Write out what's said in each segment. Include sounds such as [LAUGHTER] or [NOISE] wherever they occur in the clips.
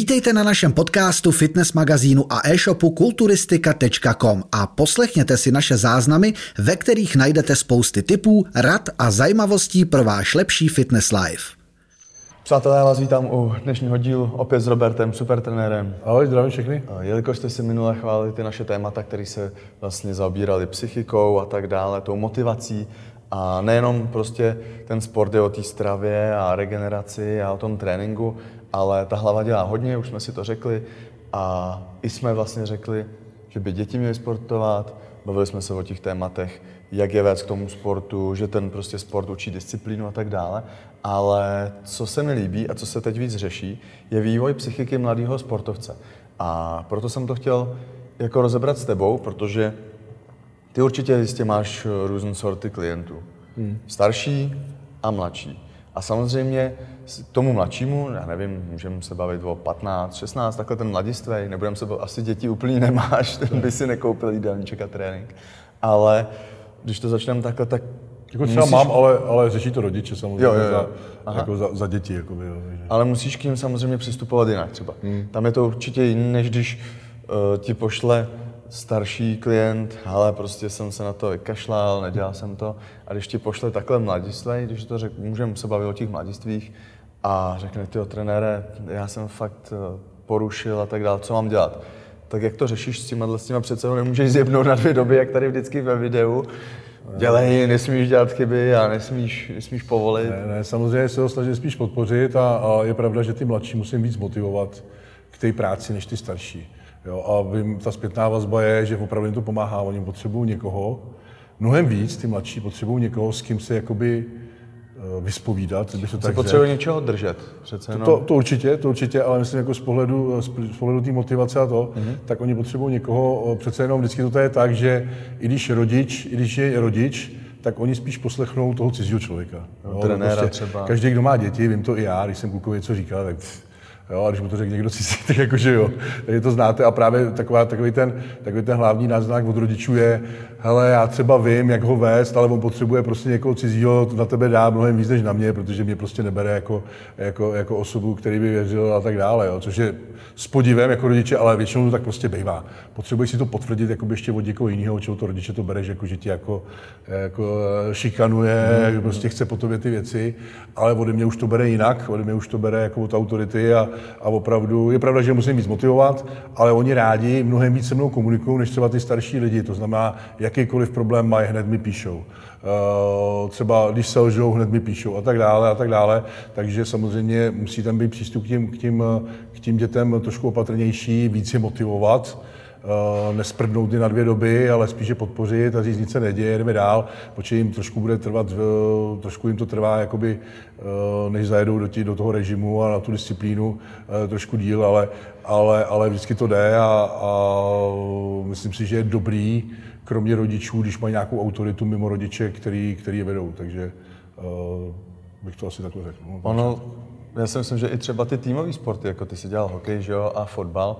Vítejte na našem podcastu, fitness magazínu a e-shopu kulturistika.com a poslechněte si naše záznamy, ve kterých najdete spousty tipů, rad a zajímavostí pro váš lepší fitness life. Přátelé, já vás vítám u dnešního dílu opět s Robertem, supertrenérem. Ahoj, zdravím všechny. Jelikož jste si minule chválili ty naše témata, které se vlastně zaobírali psychikou a tak dále, tou motivací, a nejenom prostě ten sport je o té stravě a regeneraci a o tom tréninku, ale ta hlava dělá hodně, už jsme si to řekli. A i jsme vlastně řekli, že by děti měly sportovat, bavili jsme se o těch tématech, jak je vést k tomu sportu, že ten prostě sport učí disciplínu a tak dále. Ale co se mi líbí a co se teď víc řeší, je vývoj psychiky mladého sportovce. A proto jsem to chtěl jako rozebrat s tebou, protože ty určitě jistě máš různé sorty klientů. Hmm. Starší a mladší. A samozřejmě tomu mladšímu, já nevím, můžeme se bavit o 15, 16, takhle ten mladistvej, nebudeme se bavit, asi děti úplně nemáš, [LAUGHS] ten by si nekoupil jídelníček a trénink. Ale když to začneme takhle, tak jako třeba musíš... mám, ale, ale řeší to rodiče samozřejmě jo, jo, jo. Za, jako za, za děti. Jakoby, jo, takže. Ale musíš k ním samozřejmě přistupovat jinak třeba. Hmm. Tam je to určitě jiné, než když uh, ti pošle starší klient, ale prostě jsem se na to vykašlal, nedělal jsem to. A když ti pošle takhle mladistvý, když to řek, můžeme se bavit o těch mladistvích, a řekne, ty trenére, já jsem fakt eh, porušil a tak dále, co mám dělat? Tak jak to řešíš s těma, s těma přece nemůžeš zjebnout na dvě doby, jak tady vždycky ve videu. Dělej, nesmíš dělat chyby a nesmíš, nesmíš povolit. Ne, ne, samozřejmě se ho snažím spíš podpořit a, a je pravda, že ty mladší musím víc motivovat k té práci než ty starší. Jo, a vím, ta zpětná vazba je, že opravdu jim to pomáhá, oni potřebují někoho, mnohem víc, ty mladší potřebují někoho, s kým se jakoby Eh, vyspovídat, bych to tak potřebuje něčeho držet, přece to, to, to, určitě, to určitě, ale myslím jako z pohledu, z pohledu té motivace a to, mm-hmm. tak oni potřebují někoho, eh, přece jenom vždycky to je tak, že i když rodič, i když je rodič, tak oni spíš poslechnou toho cizího člověka. No, trenéra prostě třeba. Každý, kdo má děti, vím to i já, když jsem klukovi něco říkal, tak pff, Jo, a když mu to řekne někdo cizí, tak jakože jo, takže to znáte a právě taková, takový, ten, takový ten hlavní náznak od rodičů je, hele, já třeba vím, jak ho vést, ale on potřebuje prostě někoho cizího, to na tebe dá mnohem víc než na mě, protože mě prostě nebere jako, jako, jako osobu, který by věřil a tak dále, jo, což je s podivem jako rodiče, ale většinou to tak prostě bývá. Potřebuješ si to potvrdit jako ještě od někoho jiného, čeho to rodiče to bereš, jako že ti jako, jako šikanuje, mm. prostě chce po tobě ty věci, ale ode mě už to bere jinak, ode mě už to bere jako od autority a, a opravdu, je pravda, že musím víc motivovat, ale oni rádi mnohem víc se mnou komunikují, než třeba ty starší lidi. To znamená, jakýkoliv problém mají, hned mi píšou. Uh, třeba když se lžou, hned mi píšou a tak dále a tak dále. Takže samozřejmě musí tam být přístup k tím, k tím, k tím dětem trošku opatrnější, víc je motivovat nesprdnout na dvě doby, ale spíše podpořit a říct, nic se neděje, jdeme dál, protože jim trošku bude trvat, uh, trošku jim to trvá, jakoby, uh, než zajedou do, tí, do toho režimu a na tu disciplínu trošku díl, ale, ale, ale vždycky to jde a, a myslím si, že je dobrý, kromě rodičů, když mají nějakou autoritu mimo rodiče, který, který je vedou, takže bych to asi takhle řekl. No, ono, já si myslím, že i třeba ty týmové sporty, jako ty si dělal hokej že jo, a fotbal,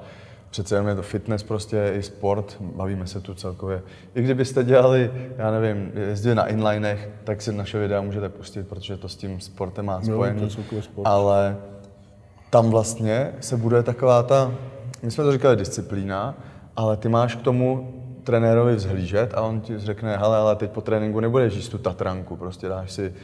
přece jenom je to fitness, prostě i sport, bavíme se tu celkově. I kdybyste dělali, já nevím, jezdili na inlinech, tak si naše videa můžete pustit, protože to s tím sportem má spojený. No, sport. Ale tam vlastně se bude taková ta, my jsme to říkali disciplína, ale ty máš k tomu trenérovi vzhlížet a on ti řekne, hele, ale teď po tréninku nebudeš jíst tu tatranku, prostě dáš si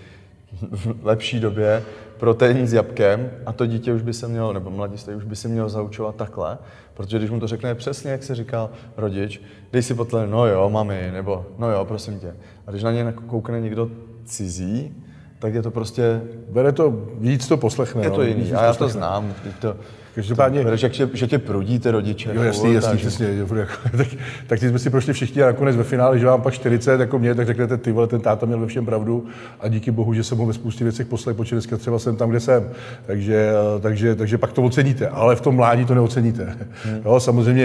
lepší době protein s jabkem a to dítě už by se mělo, nebo mladistý už by se mělo zaučovat takhle, protože když mu to řekne přesně, jak se říkal rodič, dej si potle, no jo, mami, nebo no jo, prosím tě. A když na ně koukne někdo cizí, tak je to prostě... Bere to, víc to poslechne. Je to no, jiný, a já to znám. To, Každopádně... To, že, že, že tě prudí ty rodiče. Jo, jasný, jasný, přesně. [LAUGHS] tak, tak ty jsme si prošli všichni a nakonec ve finále, že vám pak 40 jako mě, tak řeknete, ty vole, ten táta měl ve všem pravdu a díky bohu, že jsem ho ve spoustě věcech poslal, protože dneska třeba jsem tam, kde jsem. Takže, takže, takže pak to oceníte, ale v tom mládí to neoceníte. Hmm. Jo, samozřejmě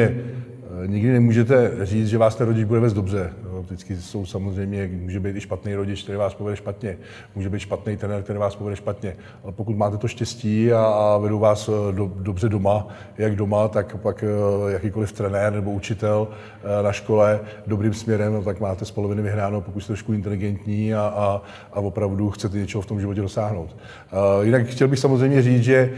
eh, nikdy nemůžete říct, že vás ten rodič bude vést dobře Jo. Vždycky jsou samozřejmě, může být i špatný rodič, který vás povede špatně, může být špatný trenér, který vás povede špatně, ale pokud máte to štěstí a, a vedou vás eh, do, dobře doma, jak doma, tak pak eh, jakýkoliv trenér nebo učitel eh, na škole dobrým směrem, tak máte z poloviny vyhráno, pokud jste trošku inteligentní a, a, a opravdu chcete něčeho v tom životě dosáhnout. Jinak chtěl bych samozřejmě říct, že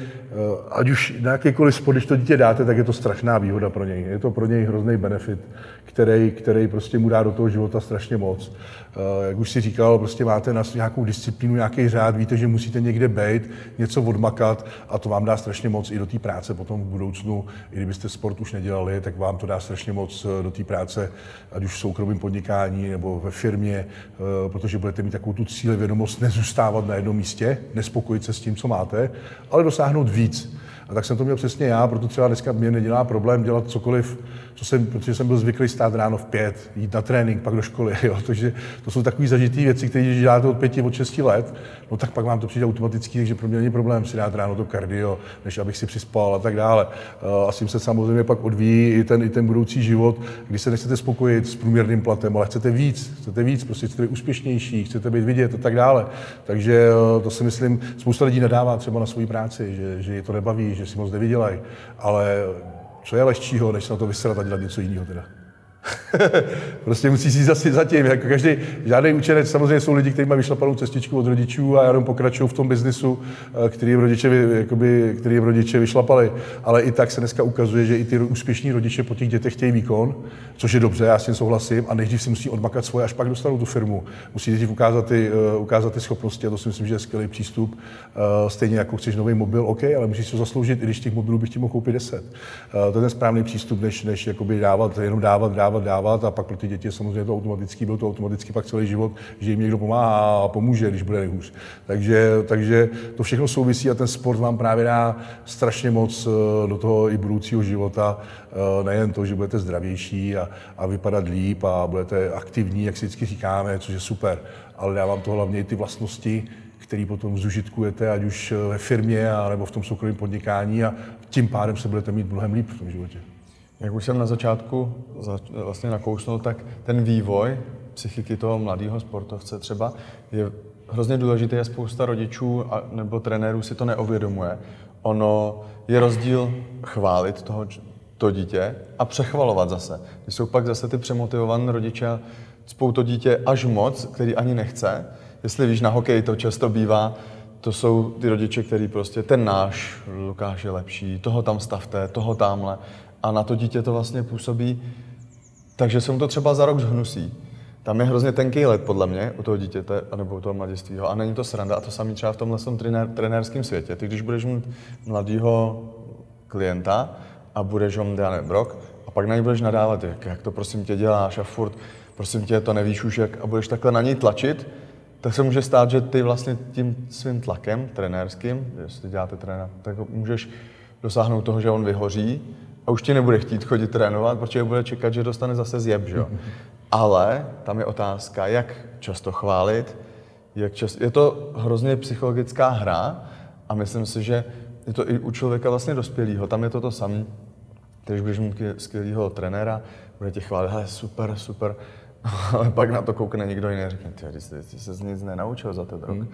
ať už na jakýkoliv sport, když to dítě dáte, tak je to strašná výhoda pro něj. Je to pro něj hrozný benefit, který, který prostě mu dá do toho života strašně moc. Eh, jak už si říkal, prostě máte na nějakou disciplínu, nějaký řád, víte, že musíte někde být, něco odmakat a to vám dá strašně moc i do té práce potom v budoucnu. I kdybyste sport už nedělali, tak vám to dá strašně moc eh, do té práce, ať už v soukromém podnikání nebo ve firmě, eh, protože budete mít takovou tu cíle vědomost nezůstávat na jednom místě, nespokojit se s tím, co máte, ale dosáhnout víc. A tak jsem to měl přesně já, proto třeba dneska mě nedělá problém dělat cokoliv, co jsem, protože jsem byl zvyklý stát ráno v pět, jít na trénink, pak do školy. [LAUGHS] Jo. Takže to jsou takové zažité věci, které když děláte od pěti, od šesti let, no tak pak vám to přijde automaticky, takže pro mě není problém si dát ráno to kardio, než abych si přispal a tak dále. A s tím se samozřejmě pak odvíjí i ten, i ten budoucí život, kdy se nechcete spokojit s průměrným platem, ale chcete víc, chcete víc, prostě chcete být úspěšnější, chcete být vidět a tak dále. Takže to si myslím, spousta lidí nadává třeba na svoji práci, že, že je to nebaví, že si moc nevydělají, ale co je lehčího, než se na to vysrat a dělat něco jiného teda. [LAUGHS] prostě musí si zase zatím, jako každý, žádný učenec, samozřejmě jsou lidi, kteří mají vyšlapanou cestičku od rodičů a jenom pokračují v tom biznisu, eh, který jim rodiče, jakoby, který jim rodiče vyšlapali. Ale i tak se dneska ukazuje, že i ty úspěšní rodiče po těch dětech chtějí výkon, což je dobře, já s tím souhlasím, a nejdřív si musí odmakat svoje, až pak dostanou tu firmu. Musí nejdřív ukázat ty, uh, ukázat ty schopnosti a to si myslím, že je skvělý přístup. Uh, stejně jako chceš nový mobil, OK, ale musíš si zasloužit, i když těch mobilů bych ti mohl koupit 10. Uh, to je ten správný přístup, než, než dávat, jenom dávat, dávat dávat, dávat a pak pro ty děti samozřejmě to automaticky, byl to automaticky pak celý život, že jim někdo pomáhá a pomůže, když bude nejhůř. Takže, takže to všechno souvisí a ten sport vám právě dá strašně moc eh, do toho i budoucího života, eh, nejen to, že budete zdravější a, a vypadat líp a budete aktivní, jak si vždycky říkáme, což je super, ale dá vám to hlavně i ty vlastnosti, který potom zužitkujete, ať už eh, ve firmě, nebo v tom soukromém podnikání a tím pádem se budete mít mnohem líp v tom životě. Jak už jsem na začátku vlastně nakousnul, tak ten vývoj psychiky toho mladého sportovce třeba je hrozně důležitý a spousta rodičů a, nebo trenérů si to neuvědomuje. Ono je rozdíl chválit toho, to dítě a přechvalovat zase. Když jsou pak zase ty přemotivované rodiče, spou to dítě až moc, který ani nechce. Jestli víš, na hokej to často bývá, to jsou ty rodiče, který prostě ten náš Lukáš je lepší, toho tam stavte, toho tamhle a na to dítě to vlastně působí, takže se mu to třeba za rok zhnusí. Tam je hrozně tenký let, podle mě, u toho dítěte, nebo u toho mladistvího. A není to sranda. A to samý třeba v tomhle trenér, trenérském světě. Ty, když budeš mít mladého klienta a budeš ho mít, nevím, rok, a pak na něj budeš nadávat, jak, jak to prosím tě děláš a furt, prosím tě, to nevíš už jak, a budeš takhle na něj tlačit, tak se může stát, že ty vlastně tím svým tlakem trenérským, jestli děláte trenér, tak můžeš dosáhnout toho, že on vyhoří a už ti nebude chtít chodit trénovat, protože bude čekat, že dostane zase zjeb, že? [LAUGHS] Ale tam je otázka, jak často chválit, jak často, je to hrozně psychologická hra a myslím si, že je to i u člověka vlastně dospělého, tam je to to samé. Když budeš mít skvělého trenéra, bude tě chválit, hele, super, super, [LAUGHS] ale pak na to koukne někdo jiný a řekne, ty, ty, ty, se z nic nenaučil za ten rok. Hmm.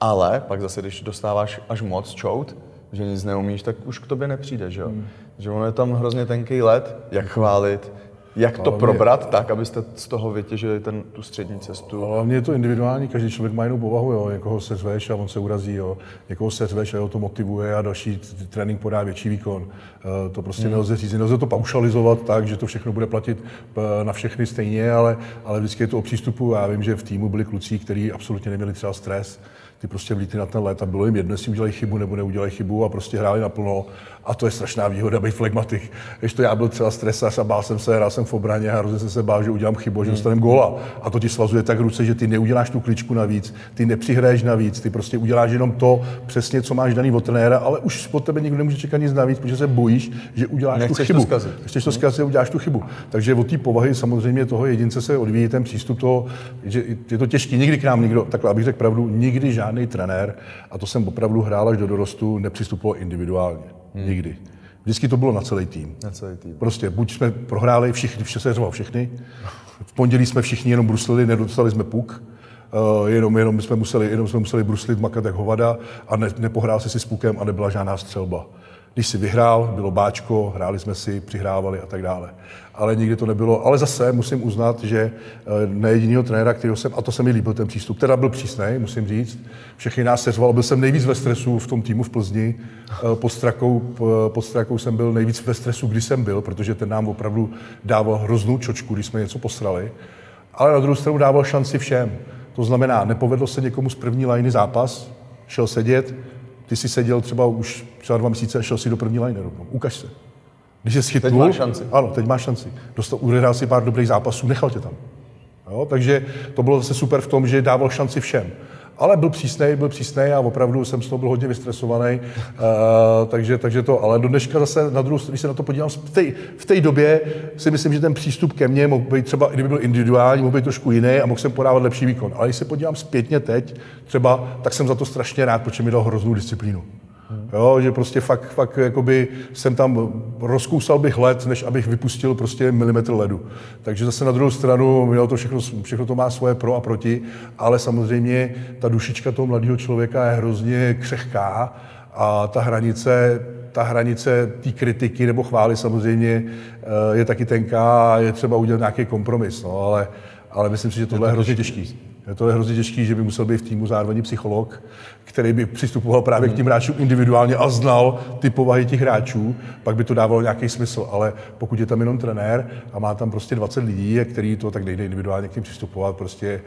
Ale pak zase, když dostáváš až moc čout, že nic neumíš, tak už k tobě nepřijde, že jo? Hmm. Že ono je tam hrozně tenký let, jak chválit, jak to probrat tak, abyste z toho vytěžili ten, tu střední cestu? Hlavně je to individuální, každý člověk má jinou povahu, jo. někoho se zveš a on se urazí, jo. někoho se zveš a ho to motivuje a další trénink podá větší výkon. Eh, to prostě hmm. nelze říct, nelze to paušalizovat tak, že to všechno bude platit eh, na všechny stejně, ale, ale vždycky je to o přístupu. Já vím, že v týmu byli kluci, kteří absolutně neměli třeba stres, ty prostě vlítli na ten let a bylo jim jedno, jestli udělají chybu nebo neudělají chybu a prostě hráli naplno. A to je strašná výhoda být flegmatik. Když to já byl třeba stresař a bál jsem se, hrál jsem v obraně a hrozně jsem se bál, že udělám chybu, že hmm. dostanem góla. A to ti svazuje tak ruce, že ty neuděláš tu kličku navíc, ty nepřihraješ navíc, ty prostě uděláš jenom to přesně, co máš daný od trenéra, ale už od tebe nikdo nemůže čekat nic navíc, protože se bojíš, že uděláš Nechceš tu chybu. To zkazit. Chceš to hmm. zkazit, uděláš tu chybu. Takže od té povahy samozřejmě toho jedince se odvíjí ten přístup toho, že je to těžké. Nikdy k nám nikdo, takhle abych řekl pravdu, nikdy žádný trenér, a to jsem opravdu hrál až do dorostu, nepřistupoval individuálně. Hmm. Nikdy. Vždycky to bylo na celý tým. Na celý tým. Prostě buď jsme prohráli všichni, vše se všechny, v pondělí jsme všichni jenom bruslili, nedostali jsme puk, Uh, jenom, jenom, jsme museli, jenom jsme museli bruslit, makat jak hovada a ne, nepohrál si si s pukem a nebyla žádná střelba. Když si vyhrál, bylo báčko, hráli jsme si, přihrávali a tak dále. Ale nikdy to nebylo. Ale zase musím uznat, že eh, ne jedinýho trenéra, kterého jsem, a to se mi líbil ten přístup, teda byl přísný, musím říct. Všechny nás seřval, byl jsem nejvíc ve stresu v tom týmu v Plzni. Eh, pod Strakou, pod Strakou jsem byl nejvíc ve stresu, kdy jsem byl, protože ten nám opravdu dával hroznou čočku, když jsme něco posrali. Ale na druhou stranu dával šanci všem. To znamená, nepovedlo se někomu z první liny zápas, šel sedět, ty jsi seděl třeba už třeba dva měsíce a šel si do první line rovnou. Ukaž se. Když je schytnul, teď máš šanci. Ano, teď máš šanci. Dostal, uhrál si pár dobrých zápasů, nechal tě tam. Jo? Takže to bylo zase super v tom, že dával šanci všem. Ale byl přísný, byl přísný a opravdu jsem z toho byl hodně vystresovaný. Uh, takže, takže to, ale do dneška zase na druhou když se na to podívám, v té, v té době si myslím, že ten přístup ke mně mohl být třeba, kdyby byl individuální, mohl být trošku jiný a mohl jsem podávat lepší výkon. Ale když se podívám zpětně teď, třeba, tak jsem za to strašně rád, protože mi dal hroznou disciplínu. Jo, že prostě fakt, fakt jakoby jsem tam rozkousal bych led, než abych vypustil prostě milimetr ledu. Takže zase na druhou stranu, jo, to všechno, všechno to má svoje pro a proti, ale samozřejmě ta dušička toho mladého člověka je hrozně křehká a ta hranice ta hranice té kritiky nebo chvály samozřejmě eh, je taky tenká a je třeba udělat nějaký kompromis, no, ale, ale myslím si, že tohle je, to je hrozně těžký. Je to je hrozně těžký, že by musel být v týmu zároveň psycholog, který by přistupoval právě k těm hráčům individuálně a znal ty povahy těch hráčů, pak by to dávalo nějaký smysl. Ale pokud je tam jenom trenér a má tam prostě 20 lidí, který to tak nejde individuálně k tím přistupovat, prostě,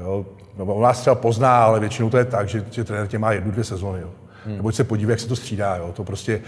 jo, no, on nás třeba pozná, ale většinou to je tak, že, že trenér tě má jednu, dvě sezóny. Jo. Hmm. Nebo se podívej, jak se to střídá. Jo. To prostě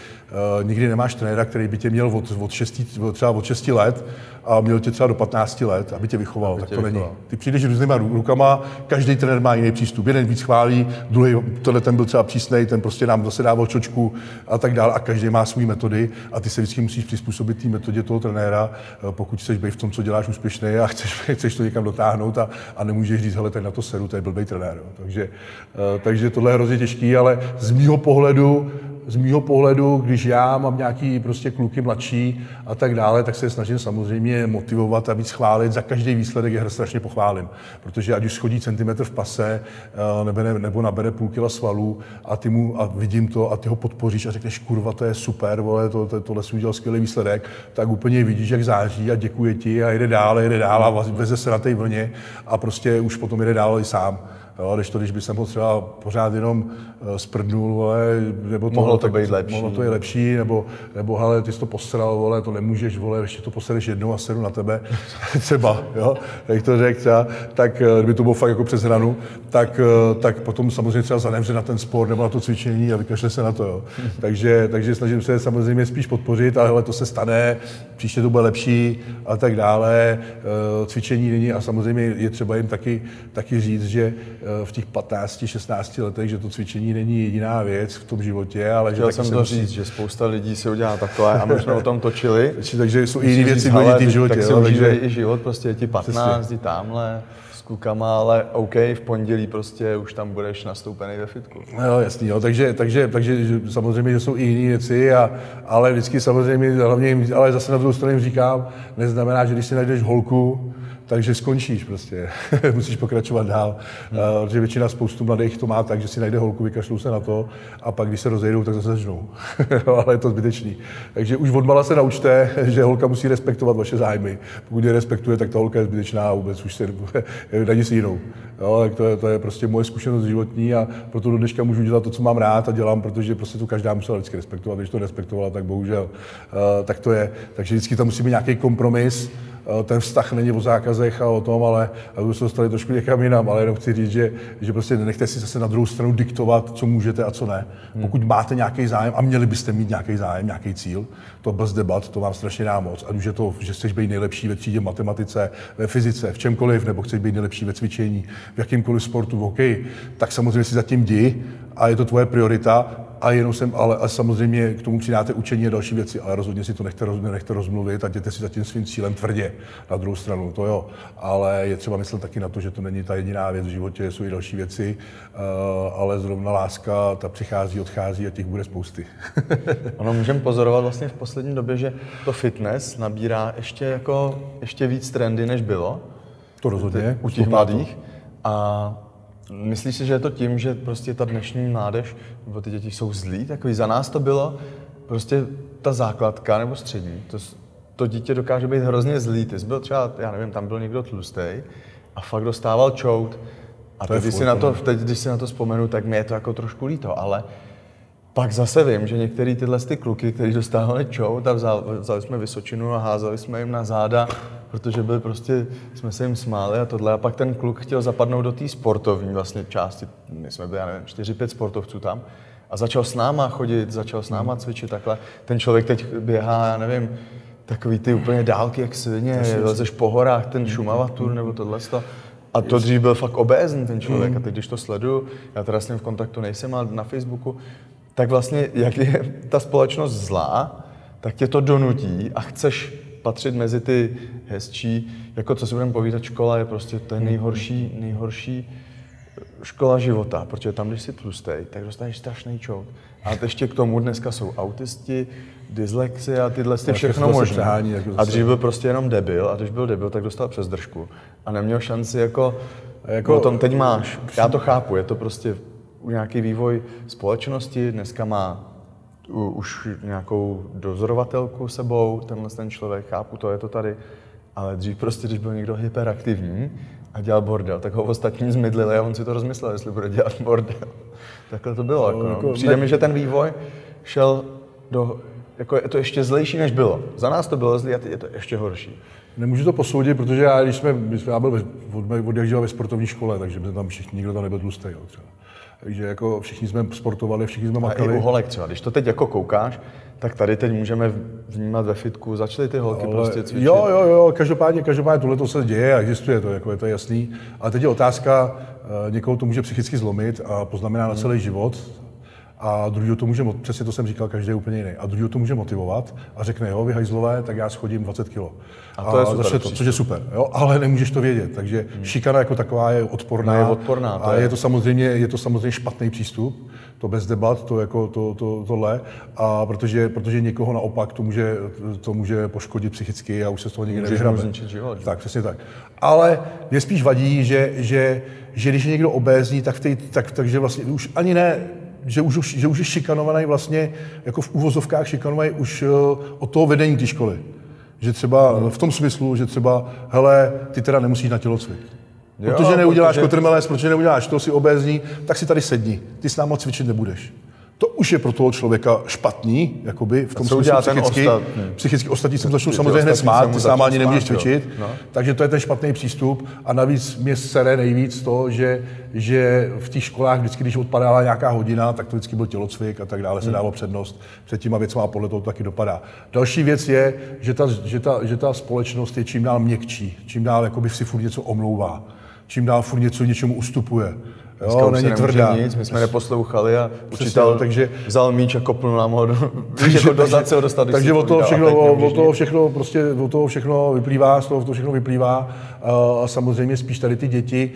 uh, nikdy nemáš trenéra, který by tě měl od, od, šesti, třeba od 6 let a měl tě třeba do 15 let, aby tě vychoval. Aby tak tě to vychoval. není. Ty přijdeš různýma rukama, každý trenér má jiný přístup. Jeden víc chválí, druhý, tohle ten byl třeba přísný, ten prostě nám zase dával čočku a tak dále. A každý má své metody a ty se vždycky musíš přizpůsobit té metodě toho trenéra, eh, pokud chceš být v tom, co děláš úspěšný a chceš, [LAUGHS] chceš to někam dotáhnout a, a nemůžeš říct, hele, tak na to seru, to je blbý trenér. Jo. Takže, uh, takže tohle je hrozně těžký, ale z mýho pohledu z mýho pohledu, když já mám nějaký prostě kluky mladší a tak dále, tak se snažím samozřejmě motivovat a víc chválit. Za každý výsledek je strašně pochválím. Protože ať už schodí centimetr v pase eh, nebo, ne, nebo nabere půl kila svalů a ty mu a vidím to a ty ho podpoříš a řekneš, kurva, to je super, vole, to, to, tohle si udělal skvělý výsledek, tak úplně vidíš, jak září a děkuje ti a jede dál, jede dál a veze se na té vlně a prostě už potom jede dál i sám. Jo, když to, když by jsem ho třeba pořád jenom sprdnul, vole, nebo to, mohlo to být lepší. Mohlo to být lepší, nebo, nebo hele, ty jsi to posral, vole, to nemůžeš, vole, ještě to posereš jednou a sedu na tebe, [LAUGHS] třeba, jo, jak to řekl třeba, tak eh, kdyby to bylo fakt jako přes hranu, tak, eh, tak potom samozřejmě třeba zanemře na ten sport nebo na to cvičení a vykašle se na to, jo. [LAUGHS] takže, takže snažím se samozřejmě spíš podpořit, ale hele, to se stane, příště to bude lepší a tak dále. Cvičení není a samozřejmě je třeba jim taky, taky říct, že v těch 15-16 letech, že to cvičení není jediná věc v tom životě, ale že jsem to říct, že spousta lidí si udělá takové a my jsme o tom točili. [LAUGHS] takže jsou i jiné věci důležité v životě. Tak si takže... i život, prostě je ti 15, ti tamhle s klukama, ale OK, v pondělí prostě už tam budeš nastoupený ve fitku. Jo, jasný, jo. Takže, takže, takže že samozřejmě, že jsou i jiné věci, a, ale vždycky samozřejmě, hlavně jim, ale zase na druhou stranu jim říkám, neznamená, že když si najdeš holku, takže skončíš prostě. [LAUGHS] Musíš pokračovat dál. Hmm. Uh, protože většina spoustu mladých to má tak, že si najde holku, vykašlou se na to a pak, když se rozejdou, tak zase začnou. [LAUGHS] Ale je to zbytečný. Takže už odmala se naučte, že holka musí respektovat vaše zájmy. Pokud je respektuje, tak ta holka je zbytečná a vůbec už se [LAUGHS] najdi si jinou. Jo, tak to je, to je prostě moje zkušenost životní a proto do dneška můžu dělat to, co mám rád a dělám, protože prostě to každá musela vždycky respektovat. Když to respektovala, tak bohužel uh, tak to je. Takže vždycky tam musí být nějaký kompromis ten vztah není o zákazech a o tom, ale aby se dostali trošku někam jinam, ale jenom chci říct, že, že prostě nenechte si zase na druhou stranu diktovat, co můžete a co ne. Hmm. Pokud máte nějaký zájem a měli byste mít nějaký zájem, nějaký cíl, to bez debat, to vám strašně dá moc. Ať už je to, že chceš být nejlepší ve třídě matematice, ve fyzice, v čemkoliv, nebo chceš být nejlepší ve cvičení, v jakýmkoliv sportu, v hokeji, tak samozřejmě si zatím jdi a je to tvoje priorita a jenom jsem, ale a samozřejmě k tomu přidáte učení a další věci, ale rozhodně si to nechte, roz, nechte rozmluvit a jděte si za tím svým cílem tvrdě na druhou stranu, to jo. Ale je třeba myslet taky na to, že to není ta jediná věc v životě, jsou i další věci, uh, ale zrovna láska, ta přichází, odchází a těch bude spousty. [LAUGHS] ono můžeme pozorovat vlastně v poslední době, že to fitness nabírá ještě jako ještě víc trendy, než bylo. To rozhodně. U těch mladých. A Myslíš si, že je to tím, že prostě ta dnešní mládež, nebo ty děti jsou zlí, takový za nás to bylo, prostě ta základka nebo střední, to, to dítě dokáže být hrozně zlý. Ty jsi byl třeba, já nevím, tam byl někdo tlustý a fakt dostával čout. A teď, když si na to, teď, když si na to vzpomenu, tak mi je to jako trošku líto, ale pak zase vím, že některý tyhle ty kluky, kteří dostávali čout a vzali, vzali jsme Vysočinu a házeli jsme jim na záda, protože byli prostě, jsme se jim smáli a tohle. A pak ten kluk chtěl zapadnout do té sportovní vlastně části. My jsme byli, já nevím, 4-5 sportovců tam. A začal s náma chodit, začal s náma cvičit takhle. Ten člověk teď běhá, já nevím, takový ty úplně dálky jak svině, lezeš po horách, ten Šumava tour nebo tohle. A to dřív byl fakt obézný ten člověk. Mm. A teď, když to sleduju, já teda s ním v kontaktu nejsem, ale na Facebooku, tak vlastně, jak je ta společnost zlá, tak tě to donutí a chceš patřit mezi ty hezčí, jako co si budeme povídat, škola je prostě ten nejhorší, nejhorší škola života, protože tam, když jsi tlustej, tak dostaneš strašný čout. A ještě k tomu dneska jsou autisti, dyslexie a tyhle ty všechno možné. A dřív byl prostě jenom debil a když byl debil, tak dostal přes držku. A neměl šanci jako, jako o tom teď máš. Já to chápu, je to prostě nějaký vývoj společnosti, dneska má už nějakou dozorovatelku sebou, tenhle ten člověk, chápu to, je to tady, ale dřív prostě, když byl někdo hyperaktivní a dělal bordel, tak ho ostatní zmydlili a on si to rozmyslel, jestli bude dělat bordel. [LAUGHS] Takhle to bylo. No, jako, no. jako, Přijde ne... mi, že ten vývoj šel do, jako je to ještě zlejší, než bylo. Za nás to bylo zlý a teď je to ještě horší. Nemůžu to posoudit, protože já, když jsme, já byl od, od jak ve sportovní škole, takže jsme tam všichni, nikdo tam nebyl tlustý. třeba. Takže jako všichni jsme sportovali, všichni jsme makali. A i u holek třeba, když to teď jako koukáš, tak tady teď můžeme vnímat ve fitku, začaly ty holky ale, prostě cvičit. Jo, jo, jo, každopádně, každopádně tohle to se děje a existuje to, jako je to jasný. Ale teď je otázka, eh, někoho to může psychicky zlomit a poznamená na celý život, a druhý to může, přesně to jsem říkal, každý je úplně jiný. A druhý to může motivovat a řekne, jo, vy hajzlové, tak já schodím 20 kg. A to je super, to, což je super, jo, ale nemůžeš to vědět. Takže hmm. šikana jako taková je odporná. je odporná. To a je. je to samozřejmě, je to samozřejmě špatný přístup, to bez debat, to jako to, to, tohle, a protože, protože někoho naopak to může, to může poškodit psychicky a už se z toho nikdy nevyhrabe. Tak, přesně tak. Ale mě spíš vadí, že, že, že když je někdo obézní, tak, v tej, tak takže vlastně už ani ne že už, že už je šikanovaný vlastně, jako v úvozovkách šikanovaný už eh, od toho vedení té školy. Že třeba v tom smyslu, že třeba, hele, ty teda nemusíš na tělocvik. Jo, protože neuděláš protože... kotrmelec, protože neuděláš to, si obézní, tak si tady sedni. Ty s námi cvičit nebudeš to už je pro toho člověka špatný, jakoby v tom smyslu psychicky. Ostatní. Psychicky ostatní se začnou samozřejmě hned smát, ty sám ani nemůžeš cvičit. No. Takže to je ten špatný přístup. A navíc mě sere nejvíc to, že, že v těch školách vždycky, když odpadala nějaká hodina, tak to vždycky byl tělocvik a tak dále, se hmm. dávalo přednost před těma věcma a podle toho to taky dopadá. Další věc je, že ta, že ta, že ta společnost je čím dál měkčí, čím dál jakoby si furt něco omlouvá, čím dál furt něco něčemu ustupuje. Dneska jo, není tvrdá. Nic, my jsme neposlouchali a učitel takže, vzal míč a kopnul nám ho do, [LAUGHS] takže, jako do zad dostat. Takže od toho, všechno, od toho všechno, prostě, od toho všechno vyplývá, z toho, to všechno vyplývá a samozřejmě spíš tady ty děti,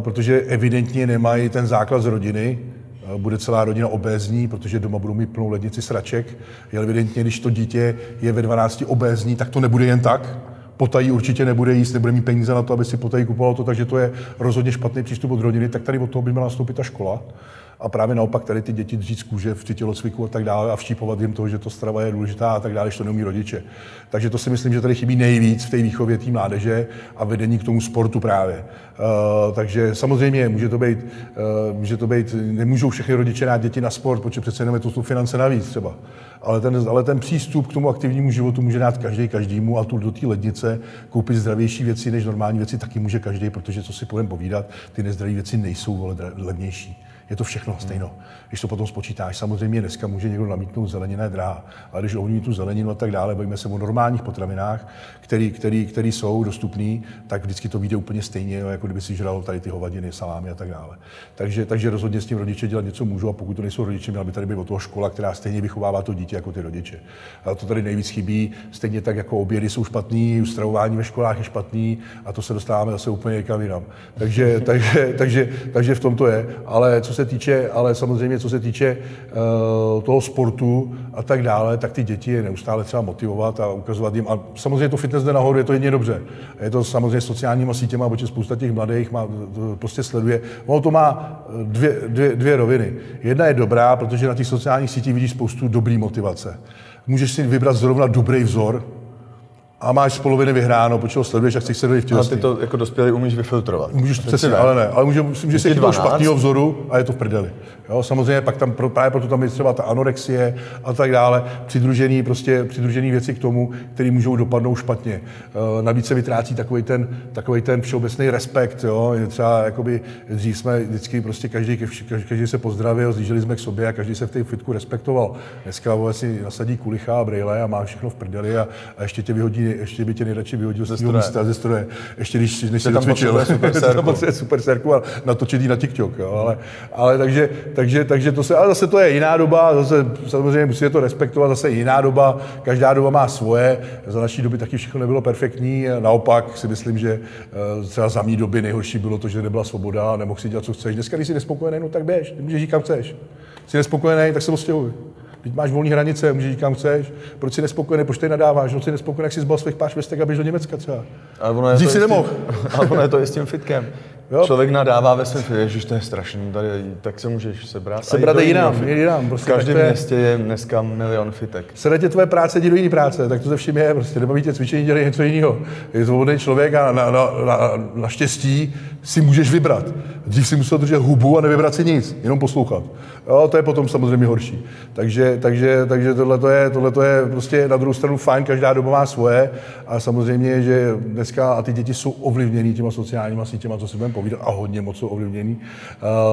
protože evidentně nemají ten základ z rodiny, bude celá rodina obézní, protože doma budou mít plnou lednici sraček. Je evidentně, když to dítě je ve 12 obézní, tak to nebude jen tak potají určitě nebude jíst, nebude mít peníze na to, aby si potají kupoval to, takže to je rozhodně špatný přístup od rodiny, tak tady od toho by měla nastoupit ta škola. A právě naopak tady ty děti dřít z kůže v tělocviku a tak dále a vštípovat jim to, že to strava je důležitá a tak dále, že to neumí rodiče. Takže to si myslím, že tady chybí nejvíc v té výchově té mládeže a vedení k tomu sportu právě. Uh, takže samozřejmě může to být, uh, může to být, nemůžou všechny rodiče dát děti na sport, protože přece jenom je to finance navíc třeba. Ale ten, ale ten přístup k tomu aktivnímu životu může dát každý každému a tu do té lednice koupit zdravější věci než normální věci taky může každý, protože co si budeme povídat, ty nezdravé věci nejsou vole, levnější Je to všechno stejno. Když to potom spočítáš, samozřejmě dneska může někdo namítnout zelenina je drahá, ale když ovní tu zeleninu a tak dále, bavíme se o normálních potravinách, který, který, který jsou dostupné, tak vždycky to vyjde úplně stejně, jako kdyby si žral tady ty hovadiny, salámy a tak dále. Takže, takže rozhodně s tím rodiče dělat něco můžou a pokud to nejsou rodiče, měla by tady být o toho škola, která stejně vychovává to dítě jako ty rodiče. A to tady nejvíc chybí, stejně tak jako obědy jsou špatný, stravování ve školách je špatný a to se dostáváme zase úplně někam jinam. Takže, takže, takže, takže v tom to je. Ale co se týče, ale samozřejmě co se týče uh, toho sportu a tak dále, tak ty děti je neustále třeba motivovat a ukazovat jim. A samozřejmě to fitness jde nahoru, je to jedině dobře. Je to samozřejmě sociálníma sítěma, protože spousta těch mladých má, prostě sleduje. Ono to má dvě, dvě, dvě roviny. Jedna je dobrá, protože na těch sociálních sítích vidíš spoustu dobrý motivace. Můžeš si vybrat zrovna dobrý vzor, a máš z poloviny vyhráno, počeho sleduješ a chceš se dojít v Ale ty to jako dospělý umíš vyfiltrovat. Můžeš přesně, ale ne. Ale může, myslím, že si toho špatného vzoru a je to v prdeli. Jo, samozřejmě pak tam právě proto tam je třeba ta anorexie a tak dále, přidružený, prostě přidružený věci k tomu, které můžou dopadnout špatně. E, navíc se vytrácí takový ten, takový ten všeobecný respekt. Jo. Je třeba, jakoby, dřív jsme vždycky prostě každý, každý, každý se pozdravil, zjížděli jsme k sobě a každý se v té fitku respektoval. Dneska si nasadí kulicha a brýle a má všechno v prdeli a, a ještě tě vyhodí ještě by tě nejradši vyhodil z toho místa ze stroje. Ještě když, než si docvičil. Super serku. super serku a natočit na TikTok. Jo. Ale, ale takže, takže, takže, to se, ale zase to je jiná doba, zase samozřejmě musíte to respektovat, zase jiná doba, každá doba má svoje, za naší doby taky všechno nebylo perfektní, naopak si myslím, že eh, třeba za mý doby nejhorší bylo to, že nebyla svoboda nemohl si dělat, co chceš. Dneska, když jsi nespokojený, no tak běž, můžeš jít kam chceš. Jsi nespokojený, tak se odstěhuj. Teď máš volné hranice, můžeš jít kam chceš. Proč si nespokojený, proč tady nadáváš? No, jsi nespokojený, jak jsi zbal svých pár švestek a běž do Německa třeba. Ale [LAUGHS] ono je to si nemohl. Ale ono je to i s tím fitkem. Jo? Člověk nadává ve svém že to je strašný, tady, tak se můžeš sebrat. Sebrat je jinam, je jinam. Prostě v každém je... městě je dneska milion fitek. Sede tvoje práce, jdi do jiné práce, tak to ze vším je, prostě nebaví tě cvičení, dělej něco jiného. Je svobodný člověk a na, na, na, na, štěstí si můžeš vybrat. Dřív si musel držet hubu a nevybrat si nic, jenom poslouchat. Jo, to je potom samozřejmě horší. Takže, takže, takže tohle je, tohleto je prostě na druhou stranu fajn, každá doba má svoje a samozřejmě, že dneska a ty děti jsou ovlivněny těma sociálníma sítěma, co si budeme povídat, a hodně moc jsou ovlivněný.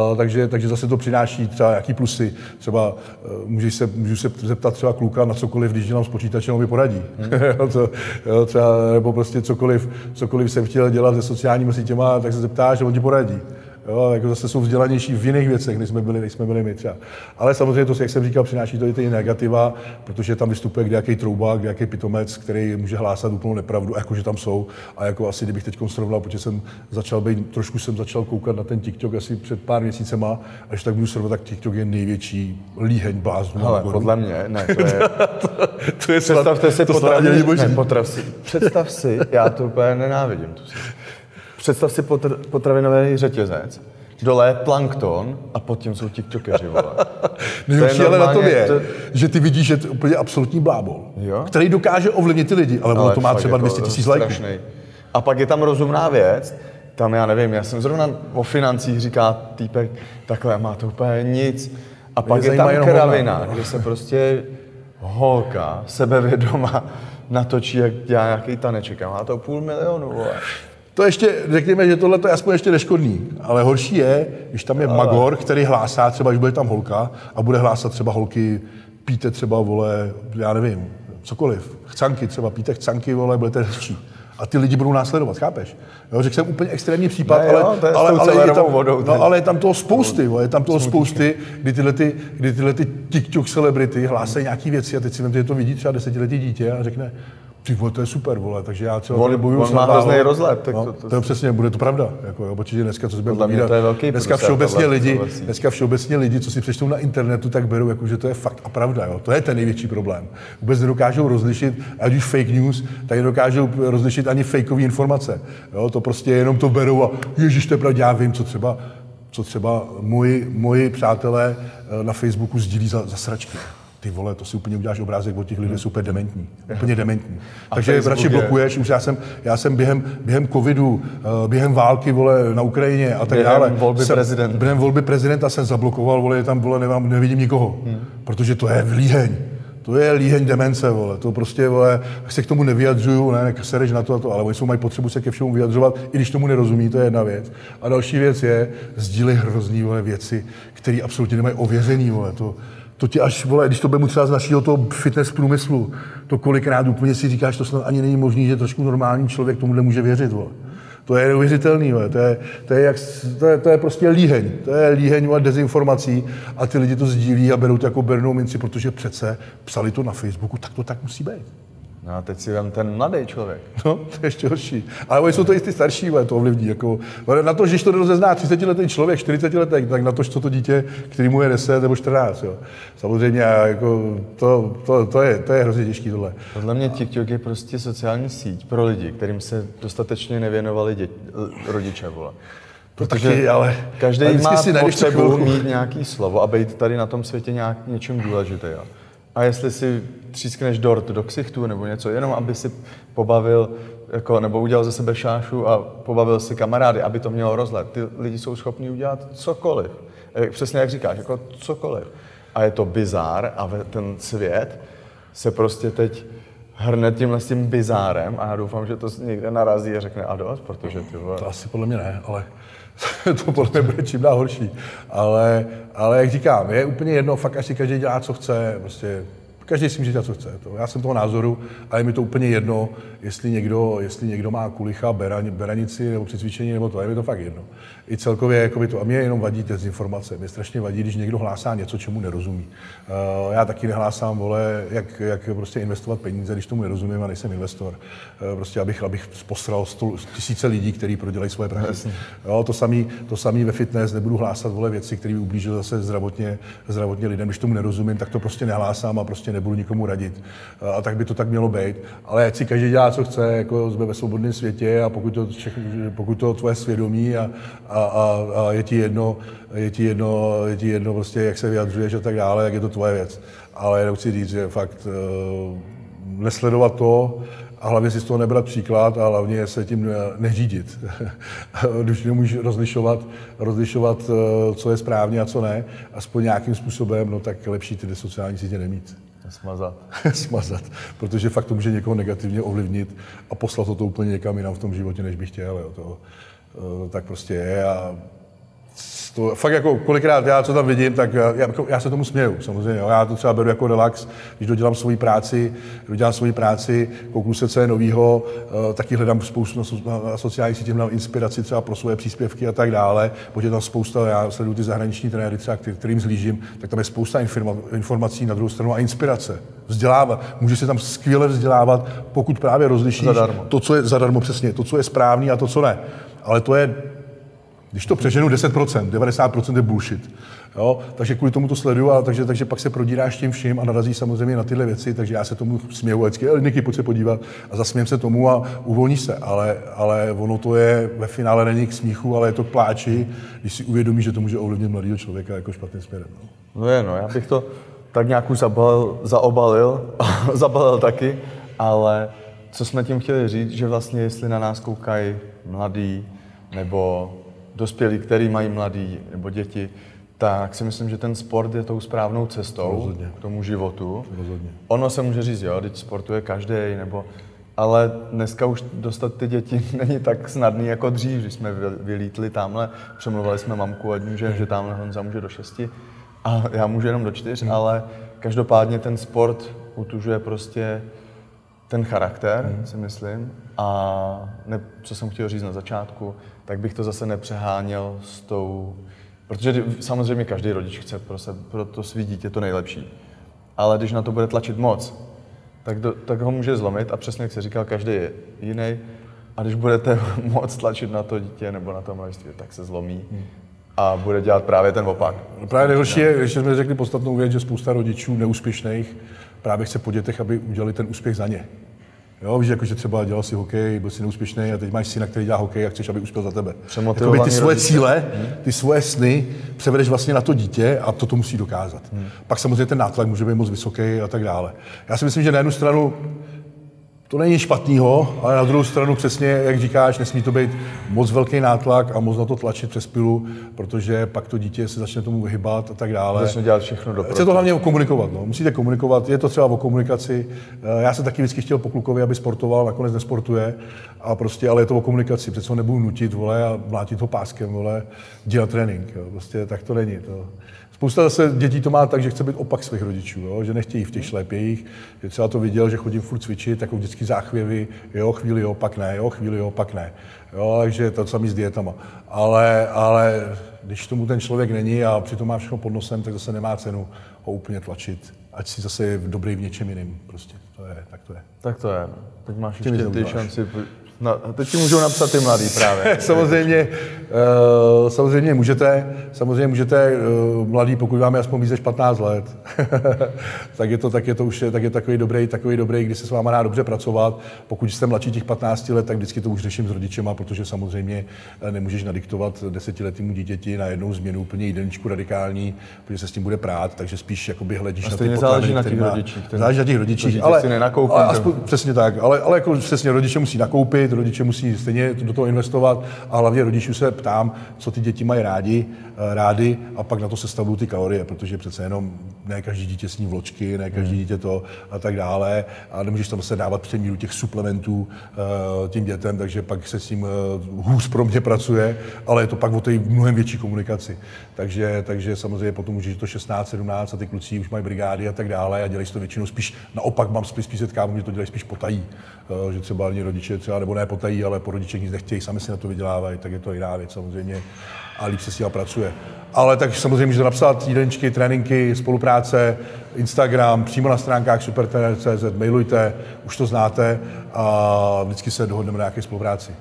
Uh, takže, takže zase to přináší třeba jaký plusy. Třeba uh, můžeš se, můžu se zeptat třeba kluka na cokoliv, když dělám s počítačem, on mi poradí. [LAUGHS] Hmm. to, jo, třeba, nebo prostě cokoliv, cokoliv jsem chtěl dělat se sociálními sítěma, tak se zeptáš a on ti poradí. Jo, jako zase jsou vzdělanější v jiných věcech, než jsme byli, než jsme byli my třeba. Ale samozřejmě to, jak jsem říkal, přináší to i ty negativa, protože tam vystupuje nějaký troubák, nějaký pitomec, který může hlásat úplnou nepravdu, jakože tam jsou. A jako asi, kdybych teď srovnal, protože jsem začal být, trošku jsem začal koukat na ten TikTok asi před pár měsícema, až tak budu srovnat, tak TikTok je největší líheň bláznů. Ale podle mě, ne, to je... [LAUGHS] to, to je Představte si, to potraviny, ne, potrav si, představ si, já to úplně nenávidím. To si. Představ si potr- potravinový řetězec, dole je plankton a pod tím jsou tiktokeři, vole. [LAUGHS] Nejhorší ale na tom je, to... že ty vidíš, že je to úplně absolutní blábol, jo? který dokáže ovlivnit ty lidi, ale, ale ono to má třeba 200 jako tisíc lajků. A pak je tam rozumná věc, tam já nevím, já jsem zrovna o financích, říká týpek, takhle má to úplně nic. A pak je, je tam kravina, kde se prostě holka sebevědoma natočí, jak dělá nějaký taneček a má to půl milionu, vole. To ještě, řekněme, že tohle je aspoň ještě neškodný, ale horší je, když tam je magor, který hlásá, třeba když bude tam holka a bude hlásat třeba holky, píte třeba, vole, já nevím, cokoliv, chcanky třeba, píte chcanky, vole, budete hezčí. A ty lidi budou následovat, chápeš? Jo, řekl jsem úplně extrémní případ, ne, ale, jo, to je ale, ale, je tam, vodou, no, ale je tam toho spousty, je tam toho spousty, kdy tyhle, ty, kdy tyhle ty TikTok celebrity hlásají nějaké věci a teď si vem, že to vidí třeba desetiletí dítě a řekne, ty vole, to je super, vole, takže já třeba on, bojuju on má hrozný rozhled. Tak no, to, to, to, je přesně, bude to pravda. Jako, jo, protože dneska, co si budeme povídat, to je velký dneska všeobecně, lidi, dneska všeobecně lidi, co si přečtou na internetu, tak berou, jako, že to je fakt a pravda. Jo. To je ten největší problém. Vůbec nedokážou rozlišit, ať už fake news, tak nedokážou rozlišit ani fakeové informace. Jo. To prostě jenom to berou a ježiš, to je pravda, já vím, co třeba co třeba moji, moji přátelé eh, na Facebooku sdílí za, za sračky ty vole, to si úplně uděláš obrázek od těch lidí, super dementní. Úplně dementní. A Takže Facebook radši blokuješ, už já jsem, já jsem během, během covidu, uh, během války, vole, na Ukrajině a tak během dále. volby jsem, prezidenta. Během volby prezidenta jsem zablokoval, vole, tam, vole, nemám, nevidím nikoho. Hmm. Protože to je vlíheň To je líheň demence, vole. To prostě, vole, se k tomu nevyjadřuju, ne, sereš na to a to, ale oni jsou mají potřebu se ke všemu vyjadřovat, i když tomu nerozumí, to je jedna věc. A další věc je, sdílej hrozný, vole, věci, které absolutně nemají ověřený, vole. To, to ti až, vole, když to bude třeba z našeho toho fitness průmyslu, to kolikrát úplně si říkáš, to snad ani není možný, že trošku normální člověk tomuhle může věřit, vole. To je neuvěřitelný, to je, to, je jak, to, je, to je prostě líheň. To je líheň a dezinformací a ty lidi to sdílí a berou to jako bernou minci, protože přece psali to na Facebooku, tak to tak musí být. No a teď si vem ten mladý člověk. [LAUGHS] No, to je ještě horší. Ale oni jsou to i ty starší, ale to ovlivní. Jako, na to, že to rozezná 30 letý člověk, 40 letý, tak na to, co to dítě, který mu je 10 nebo 14. Jo. Samozřejmě jako, to, to, to, je, to je hrozně těžký tohle. Podle mě TikTok je prostě sociální síť pro lidi, kterým se dostatečně nevěnovali děti, rodiče. Vole. Protože taky, ale, každý ale má si potřebu mít nějaký slovo a být tady na tom světě nějak něčím důležitý. Jo. A jestli si třískneš dort do ksichtu nebo něco, jenom aby si pobavil, jako, nebo udělal ze sebe šášu a pobavil si kamarády, aby to mělo rozhled. Ty lidi jsou schopni udělat cokoliv. Přesně jak říkáš, jako cokoliv. A je to bizár a ten svět se prostě teď hrne tímhle s tím bizárem a já doufám, že to někde narazí a řekne a dost, protože ty vole... To asi podle mě ne, ale [LAUGHS] to podle mě bude čím dál horší. Ale, ale jak říkám, je úplně jedno, fakt asi každý dělá, co chce, prostě Každý si může dělat, co chce. To. Já jsem toho názoru a je mi to úplně jedno, jestli někdo, jestli někdo má kulicha, beran, beranici nebo přicvičení, nebo to, je mi to fakt jedno. I celkově jako by to, a mě jenom vadí dezinformace. Mě strašně vadí, když někdo hlásá něco, čemu nerozumí. Uh, já taky nehlásám, vole, jak, jak prostě investovat peníze, když tomu nerozumím a nejsem investor. Uh, prostě abych, abych posral stůl, tisíce lidí, kteří prodělají svoje práce. Jo, to samý, to samý ve fitness, nebudu hlásat, vole, věci, které by ublížily zase zdravotně, zdravotně lidem. Když tomu nerozumím, tak to prostě nehlásám a prostě nebudu nikomu radit. A tak by to tak mělo být. Ale ať si každý dělá, co chce, jako jsme ve svobodném světě a pokud to, pokud to tvoje svědomí a, a, a, a je ti jedno, je ti jedno, je ti jedno prostě, jak se vyjadřuješ a tak dále, jak je to tvoje věc. Ale jenom chci říct, že fakt uh, nesledovat to, a hlavně si z toho nebrat příklad a hlavně se tím neřídit. [LAUGHS] Když nemůžeš rozlišovat, rozlišovat, eh, co je správně a co ne, aspoň nějakým způsobem, no tak lepší ty sociální sítě nemít. Smazat. [LAUGHS] Smazat, protože fakt to může někoho negativně ovlivnit a poslat to, to úplně někam jinam v tom životě, než bych chtěl. Jo. To, to, tak prostě je a to fakt jako kolikrát já, co tam vidím, tak já, jako, já se tomu směju, samozřejmě. Jo. Já to třeba beru jako relax, když dodělám svoji práci, dodělám svoji práci, kouknu se, co je novýho, uh, taky hledám spoustu na, na, na sociálních sítích, mám inspiraci třeba pro svoje příspěvky a tak dále, protože tam spousta, já sleduju ty zahraniční trenéry třeba, kterým zlížím, tak tam je spousta informa, informací na druhou stranu a inspirace. Vzdělávat. Může se tam skvěle vzdělávat, pokud právě rozlišíš zadarmo. to, co je zadarmo přesně, to, co je správný a to, co ne. Ale to je když to přeženu 10%, 90% je bullshit. Jo? Takže kvůli tomu to sleduju, a takže, takže pak se prodíráš tím vším a narazí samozřejmě na tyhle věci, takže já se tomu směju vždycky, Niky, pojď se podívat a zasmějem se tomu a uvolní se, ale, ale ono to je ve finále není k smíchu, ale je to k pláči, když si uvědomí, že to může ovlivnit mladého člověka jako špatným směrem. No. no je, no, já bych to tak nějak už zabalil, zaobalil, [LAUGHS] zabalil taky, ale co jsme tím chtěli říct, že vlastně jestli na nás koukají mladí nebo dospělí, který mají mladí nebo děti, tak si myslím, že ten sport je tou správnou cestou Rozhodně. k tomu životu. Rozhodně. Ono se může říct, jo, teď sportuje každý, nebo ale dneska už dostat ty děti [LAUGHS] není tak snadný jako dřív, když jsme vylítli tamhle, přemluvali jsme mamku a že, že tamhle Honza může do šesti a já můžu jenom do čtyř, hmm. ale každopádně ten sport utužuje prostě ten charakter, hmm. si myslím. A ne, co jsem chtěl říct na začátku, tak bych to zase nepřeháněl s tou... Protože samozřejmě každý rodič chce pro, se, pro to svý dítě to nejlepší. Ale když na to bude tlačit moc, tak, do, tak ho může zlomit a přesně jak se říkal, každý je jiný. A když budete [LAUGHS] moc tlačit na to dítě nebo na to mladiství, tak se zlomí a bude dělat právě ten opak. No právě nejhorší je, že jsme řekli podstatnou věc, že spousta rodičů neúspěšných právě chce po dětech, aby udělali ten úspěch za ně. Jo, víš, jako, že třeba dělal si hokej, byl si neúspěšný a teď máš syna, který dělá hokej a chceš, aby uspěl za tebe. Jakoby ty svoje rodiče. cíle, hmm. ty svoje sny převedeš vlastně na to dítě a to to musí dokázat. Hmm. Pak samozřejmě ten nátlak může být moc vysoký a tak dále. Já si myslím, že na jednu stranu to není špatného, ale na druhou stranu přesně, jak říkáš, nesmí to být moc velký nátlak a moc na to tlačit přes pilu, protože pak to dítě se začne tomu vyhybat a tak dále. Začne dělat všechno do Chce to hlavně komunikovat. No. Musíte komunikovat, je to třeba o komunikaci. Eh, já jsem taky vždycky chtěl po klukovi, aby sportoval, nakonec nesportuje, a prostě, ale je to o komunikaci. Přece ho nebudu nutit vole, a mlátit ho páskem, vole, dělat trénink. Jo. Prostě tak to není. To. Spousta zase dětí to má tak, že chce být opak svých rodičů, jo? že nechtějí v těch šlépějích, že třeba to viděl, že chodím furt cvičit, jako vždycky záchvěvy, jo, chvíli jo, pak ne, jo, chvíli jo, pak ne. Jo, takže to samý s dietama. Ale, ale když tomu ten člověk není a přitom má všechno pod nosem, tak zase nemá cenu ho úplně tlačit. Ať si zase je dobrý v něčem jiném. Prostě to je, tak to je. Tak to je. Teď máš ještě ty šanci No, teď ti můžou napsat ty mladý právě. [LAUGHS] samozřejmě, uh, samozřejmě můžete, samozřejmě můžete, uh, mladý, pokud vám je aspoň víc než 15 let, [LAUGHS] tak, je to, tak je to už tak je takový dobrý, takový dobrý, kdy se s váma dá dobře pracovat. Pokud jste mladší těch 15 let, tak vždycky to už řeším s rodičema, protože samozřejmě eh, nemůžeš nadiktovat desetiletýmu dítěti na jednou změnu úplně jídelníčku radikální, protože se s tím bude prát, takže spíš jakoby hledíš na ty záleží na těch rodičích. Záleží na těch rodičích, ale, ale aspoň, přesně tak, ale, ale jako přesně rodiče musí nakoupit, školit, rodiče musí stejně do toho investovat a hlavně rodičů se ptám, co ty děti mají rádi, eh, rádi a pak na to se stavují ty kalorie, protože přece jenom ne každý dítě sní vločky, ne každý hmm. dítě to a tak dále a nemůžeš tam se dávat přemíru těch suplementů uh, tím dětem, takže pak se s tím uh, hůř pro mě pracuje, ale je to pak o té mnohem větší komunikaci. Takže, takže samozřejmě potom už je to 16, 17 a ty kluci už mají brigády a tak dále a dělají to většinou spíš, naopak mám spíš, spíš setkávám, že to dělají spíš potají, že třeba ani rodiče třeba nebo ne potají, ale po rodičích nic nechtějí, sami si na to vydělávají, tak je to jiná věc samozřejmě a líp se s tím pracuje. Ale tak samozřejmě můžete napsat jídelníčky, tréninky, spolupráce, Instagram, přímo na stránkách supertrener.cz, mailujte, už to znáte a vždycky se dohodneme na nějaké spolupráci.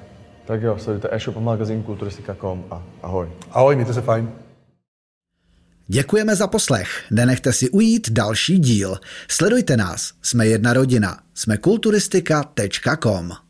Tak jo, sledujte e-shop a magazín kulturistika.com a ahoj. Ahoj, mějte se fajn. Děkujeme za poslech. Nenechte si ujít další díl. Sledujte nás. Jsme jedna rodina. Jsme kulturistika.com.